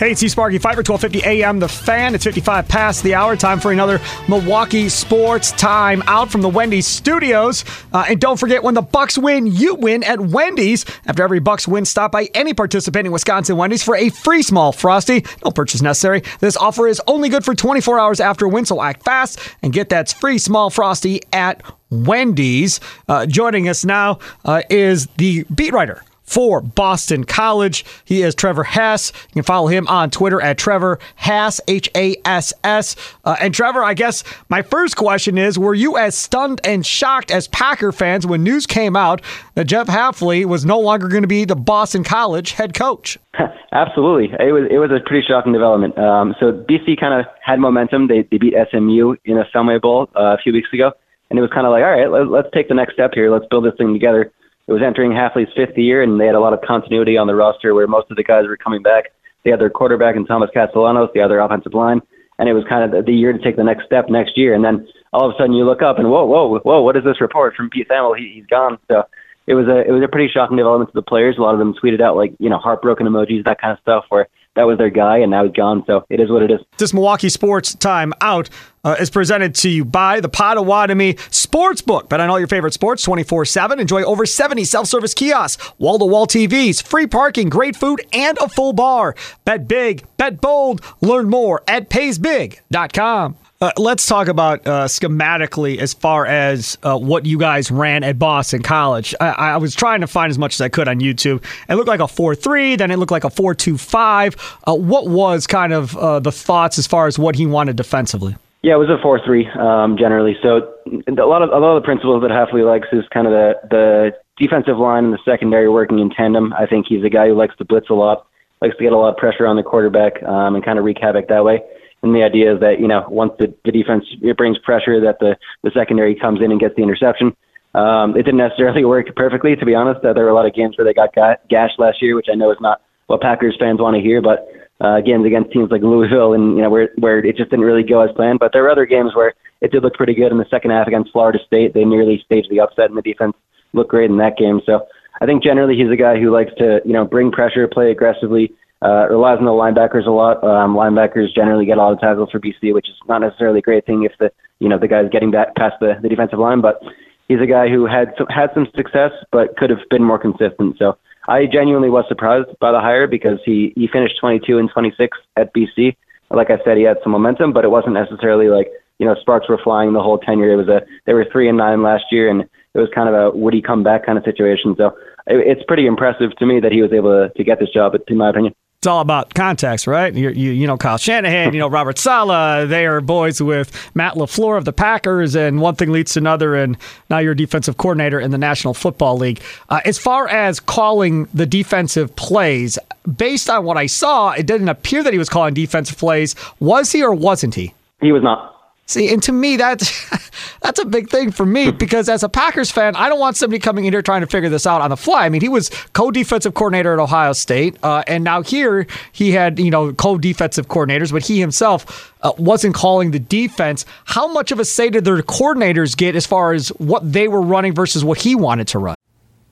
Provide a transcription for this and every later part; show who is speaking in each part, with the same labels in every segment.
Speaker 1: Hey, it's Sparky Fifer, 1250 AM, The Fan. It's 55 past the hour. Time for another Milwaukee Sports Time out from the Wendy's studios. Uh, and don't forget, when the Bucks win, you win at Wendy's. After every Bucks win, stop by any participating Wisconsin Wendy's for a free small Frosty. No purchase necessary. This offer is only good for 24 hours after win, so act fast and get that free small Frosty at Wendy's. Uh, joining us now uh, is the beat writer for Boston College. He is Trevor Hass. You can follow him on Twitter at Trevor Hass, H A S S. Uh, and Trevor, I guess my first question is Were you as stunned and shocked as Packer fans when news came out that Jeff Hafley was no longer going to be the Boston College head coach?
Speaker 2: Absolutely, it was it was a pretty shocking development. Um, so BC kind of had momentum. They they beat SMU in a Fenway Bowl uh, a few weeks ago, and it was kind of like, all right, let, let's take the next step here. Let's build this thing together it was entering Hafley's fifth year, and they had a lot of continuity on the roster where most of the guys were coming back. They had their quarterback in Thomas Castellanos, the other offensive line, and it was kind of the year to take the next step next year. And then all of a sudden you look up and whoa, whoa, whoa, what is this report from Pete Thamel? He, he's gone. So it was a it was a pretty shocking development to the players. A lot of them tweeted out like you know heartbroken emojis, that kind of stuff, where that was their guy, and now he's gone. So it is what it is.
Speaker 1: This Milwaukee Sports Time Out uh, is presented to you by the Potawatomi Sportsbook. Bet on all your favorite sports 24 7. Enjoy over 70 self service kiosks, wall to wall TVs, free parking, great food, and a full bar. Bet big, bet bold. Learn more at paysbig.com. Uh, let's talk about uh, schematically as far as uh, what you guys ran at Boston College. I, I, was trying to find as much as I could on YouTube. It looked like a 4 3, then it looked like a 4 2 5. Uh, what was kind of uh, the thoughts as far as what he wanted defensively?
Speaker 2: Yeah, it was a 4 3 um, generally. So a lot, of, a lot of the principles that Hafley likes is kind of the, the defensive line and the secondary working in tandem. I think he's a guy who likes to blitz a lot, likes to get a lot of pressure on the quarterback um, and kind of wreak havoc that way. And the idea is that you know once the, the defense it brings pressure, that the the secondary comes in and gets the interception. Um, it didn't necessarily work perfectly, to be honest. Uh, there were a lot of games where they got, got gashed last year, which I know is not what Packers fans want to hear. But uh, games against teams like Louisville, and you know where where it just didn't really go as planned. But there were other games where it did look pretty good in the second half against Florida State. They nearly staged the upset, and the defense looked great in that game. So I think generally he's a guy who likes to you know bring pressure, play aggressively, uh, relies on the linebackers a lot. Um, linebackers generally get a lot of tackles for BC, which is not necessarily a great thing if the you know the guy's getting back past the, the defensive line. But he's a guy who had some, had some success, but could have been more consistent. So I genuinely was surprised by the hire because he he finished 22 and 26 at BC. Like I said, he had some momentum, but it wasn't necessarily like you know sparks were flying the whole tenure. It was a they were three and nine last year, and it was kind of a would he come back kind of situation. So it, it's pretty impressive to me that he was able to, to get this job, in my opinion
Speaker 1: it's all about context, right? You, you, you know, Kyle Shanahan, you know, Robert Saleh. they are boys with Matt LaFleur of the Packers, and one thing leads to another, and now you're a defensive coordinator in the National Football League. Uh, as far as calling the defensive plays, based on what I saw, it didn't appear that he was calling defensive plays. Was he or wasn't he?
Speaker 2: He was not.
Speaker 1: See, and to me, that's that's a big thing for me because as a Packers fan, I don't want somebody coming in here trying to figure this out on the fly. I mean, he was co-defensive coordinator at Ohio State, uh, and now here he had you know co-defensive coordinators, but he himself uh, wasn't calling the defense. How much of a say did their coordinators get as far as what they were running versus what he wanted to run?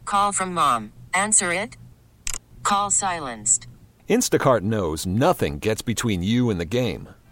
Speaker 3: Call from mom. Answer it. Call silenced.
Speaker 4: Instacart knows nothing gets between you and the game.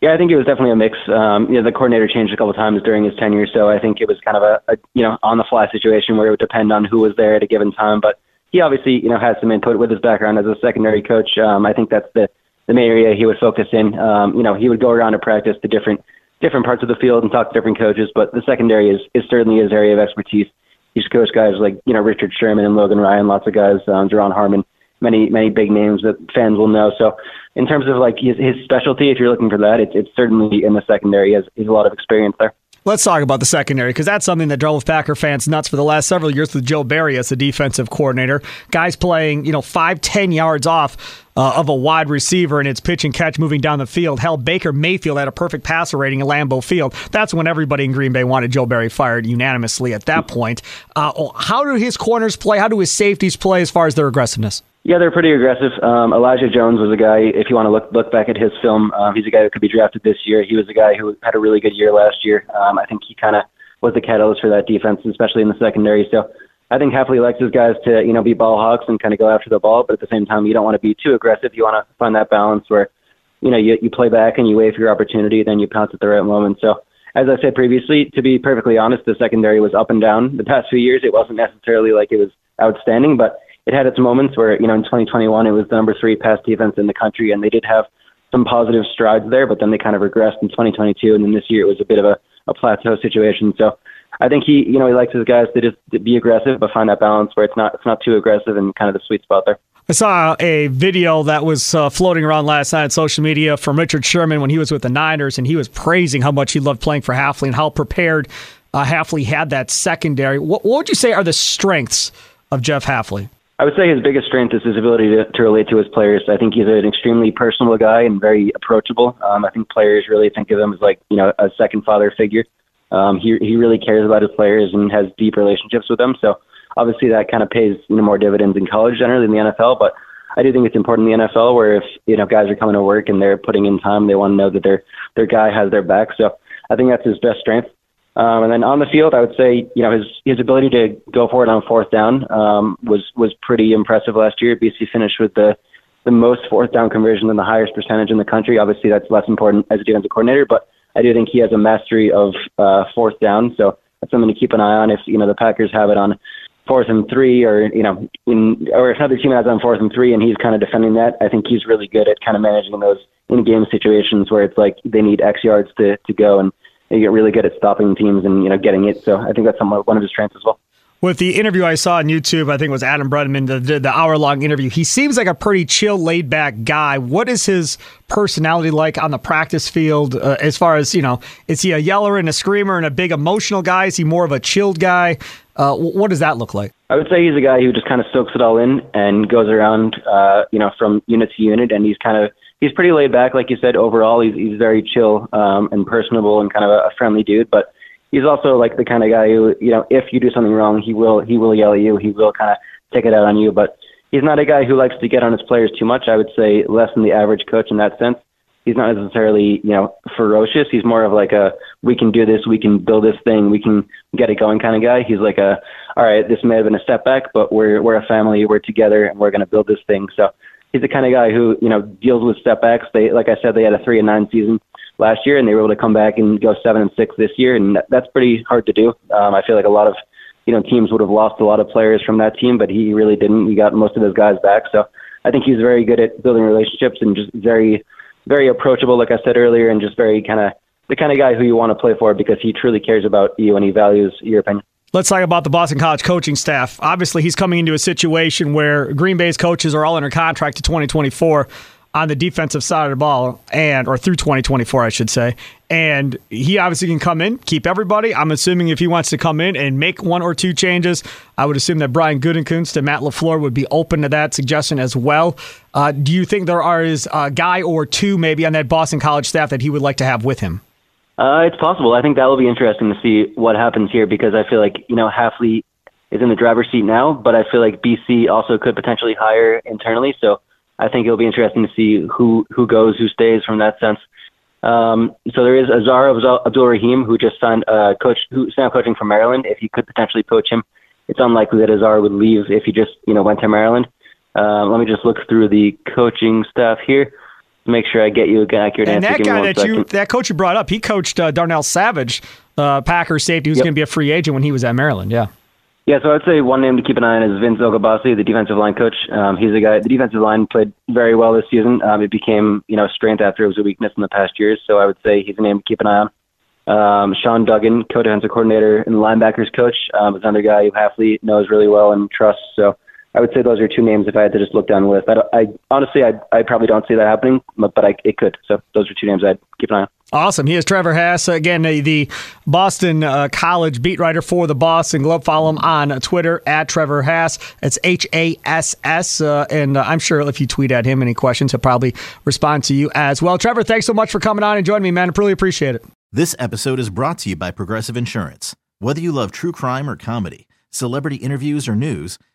Speaker 2: Yeah, I think it was definitely a mix. Um, you know, the coordinator changed a couple of times during his tenure, so I think it was kind of a, a you know on the fly situation where it would depend on who was there at a given time. But he obviously you know has some input with his background as a secondary coach. Um, I think that's the the main area he would focus in. Um, you know, he would go around to practice to different different parts of the field and talk to different coaches, but the secondary is, is certainly his area of expertise. He's coached guys like you know Richard Sherman and Logan Ryan, lots of guys, um, Duron Harmon, many many big names that fans will know. So in terms of like his, his specialty, if you're looking for that, it's it's certainly in the secondary. He has, he has a lot of experience there.
Speaker 1: Let's talk about the secondary because that's something that drove Packer fans nuts for the last several years with Joe Barry as the defensive coordinator. Guys playing, you know, five, ten yards off uh, of a wide receiver and it's pitch and catch moving down the field. Hell, Baker Mayfield had a perfect passer rating at Lambeau Field. That's when everybody in Green Bay wanted Joe Barry fired unanimously at that point. Uh, oh, how do his corners play? How do his safeties play as far as their aggressiveness?
Speaker 2: Yeah, they're pretty aggressive. Um, Elijah Jones was a guy. If you want to look look back at his film, um, he's a guy who could be drafted this year. He was a guy who had a really good year last year. Um, I think he kind of was the catalyst for that defense, especially in the secondary. So I think Hafley likes his guys to you know be ball hawks and kind of go after the ball, but at the same time, you don't want to be too aggressive. You want to find that balance where you know you you play back and you wait for your opportunity, then you pounce at the right moment. So as I said previously, to be perfectly honest, the secondary was up and down the past few years. It wasn't necessarily like it was outstanding, but it had its moments where, you know, in 2021 it was the number three pass defense in the country, and they did have some positive strides there, but then they kind of regressed in 2022, and then this year it was a bit of a, a plateau situation. So I think he, you know, he likes his guys to just to be aggressive, but find that balance where it's not it's not too aggressive and kind of the sweet spot there.
Speaker 1: I saw a video that was uh, floating around last night on social media from Richard Sherman when he was with the Niners, and he was praising how much he loved playing for Hafley and how prepared uh, Hafley had that secondary. What, what would you say are the strengths of Jeff Hafley?
Speaker 2: I would say his biggest strength is his ability to, to relate to his players. I think he's an extremely personal guy and very approachable. Um, I think players really think of him as like you know a second father figure. Um, he he really cares about his players and has deep relationships with them. So obviously that kind of pays you know more dividends in college generally than the NFL. But I do think it's important in the NFL where if you know guys are coming to work and they're putting in time, they want to know that their their guy has their back. So I think that's his best strength. Um, and then on the field, I would say you know his his ability to go for it on fourth down um, was was pretty impressive last year. BC finished with the the most fourth down conversion and the highest percentage in the country. Obviously, that's less important as a defensive coordinator, but I do think he has a mastery of uh, fourth down. So that's something to keep an eye on. If you know the Packers have it on fourth and three, or you know, in, or if another team has it on fourth and three, and he's kind of defending that, I think he's really good at kind of managing those in-game situations where it's like they need X yards to to go and you get really good at stopping teams and you know getting it. So I think that's one of his strengths as well.
Speaker 1: With the interview I saw on YouTube, I think it was Adam Bredeman, the, the hour long interview. He seems like a pretty chill, laid back guy. What is his personality like on the practice field? Uh, as far as you know, is he a yeller and a screamer and a big emotional guy? Is he more of a chilled guy? Uh, what does that look like?
Speaker 2: I would say he's a guy who just kind of soaks it all in and goes around, uh, you know, from unit to unit, and he's kind of he's pretty laid back, like you said. Overall, he's he's very chill um, and personable and kind of a, friendly dude. But he's also like the kind of guy who, you know, if you do something wrong, he will he will yell at you. He will kind of take it out on you. But he's not a guy who likes to get on his players too much. I would say less than the average coach in that sense. He's not necessarily, you know, ferocious. He's more of like a we can do this, we can build this thing, we can get it going kind of guy. He's like a all right, this may have been a setback, but we're we're a family, we're together, and we're going to build this thing. So he's the kind of guy who you know deals with setbacks. They, like I said, they had a three and nine season last year, and they were able to come back and go seven and six this year, and that's pretty hard to do. Um, I feel like a lot of you know teams would have lost a lot of players from that team, but he really didn't. He got most of his guys back, so I think he's very good at building relationships and just very, very approachable, like I said earlier, and just very kind of the kind of guy who you want to play for because he truly cares about you and he values your opinion.
Speaker 1: Let's talk about the Boston College coaching staff. Obviously, he's coming into a situation where Green Bay's coaches are all under contract to 2024 on the defensive side of the ball, and or through 2024, I should say. And he obviously can come in, keep everybody. I'm assuming if he wants to come in and make one or two changes, I would assume that Brian Gutekunst and Matt LaFleur would be open to that suggestion as well. Uh, do you think there are is a guy or two maybe on that Boston College staff that he would like to have with him?
Speaker 2: Uh, it's possible. I think that will be interesting to see what happens here because I feel like you know Hafley is in the driver's seat now, but I feel like BC also could potentially hire internally. So I think it'll be interesting to see who who goes, who stays from that sense. Um, so there is Aazar Abdul Rahim, who just signed uh, coach, who's now coaching for Maryland. If you could potentially poach him, it's unlikely that Aazar would leave if he just you know went to Maryland. Um, let me just look through the coaching staff here make sure I get you an accurate
Speaker 1: and
Speaker 2: answer.
Speaker 1: And that guy that
Speaker 2: second.
Speaker 1: you, that coach you brought up, he coached uh, Darnell Savage, uh, Packer safety, who's yep. going to be a free agent when he was at Maryland. Yeah.
Speaker 2: Yeah, so I'd say one name to keep an eye on is Vince Oghobaase, the defensive line coach. Um, he's a guy. The defensive line played very well this season. Um, it became you know strength after it was a weakness in the past years. So I would say he's a name to keep an eye on. Um, Sean Duggan, co-defensive coordinator and linebackers coach, um, is another guy who Hafley knows really well and trusts. So I would say those are two names if I had to just look down the list. I, I honestly, I, I probably don't see that happening, but, but I, it could. So those are two names I'd keep an eye on.
Speaker 1: Awesome. He is Trevor Hass, again, the Boston uh, College beat writer for the Boston Globe. Follow him on Twitter at Trevor Hass. It's H A S S. Uh, and uh, I'm sure if you tweet at him any questions, he'll probably respond to you as well. Trevor, thanks so much for coming on and joining me, man. I really appreciate it.
Speaker 5: This episode is brought to you by Progressive Insurance. Whether you love true crime or comedy, celebrity interviews or news,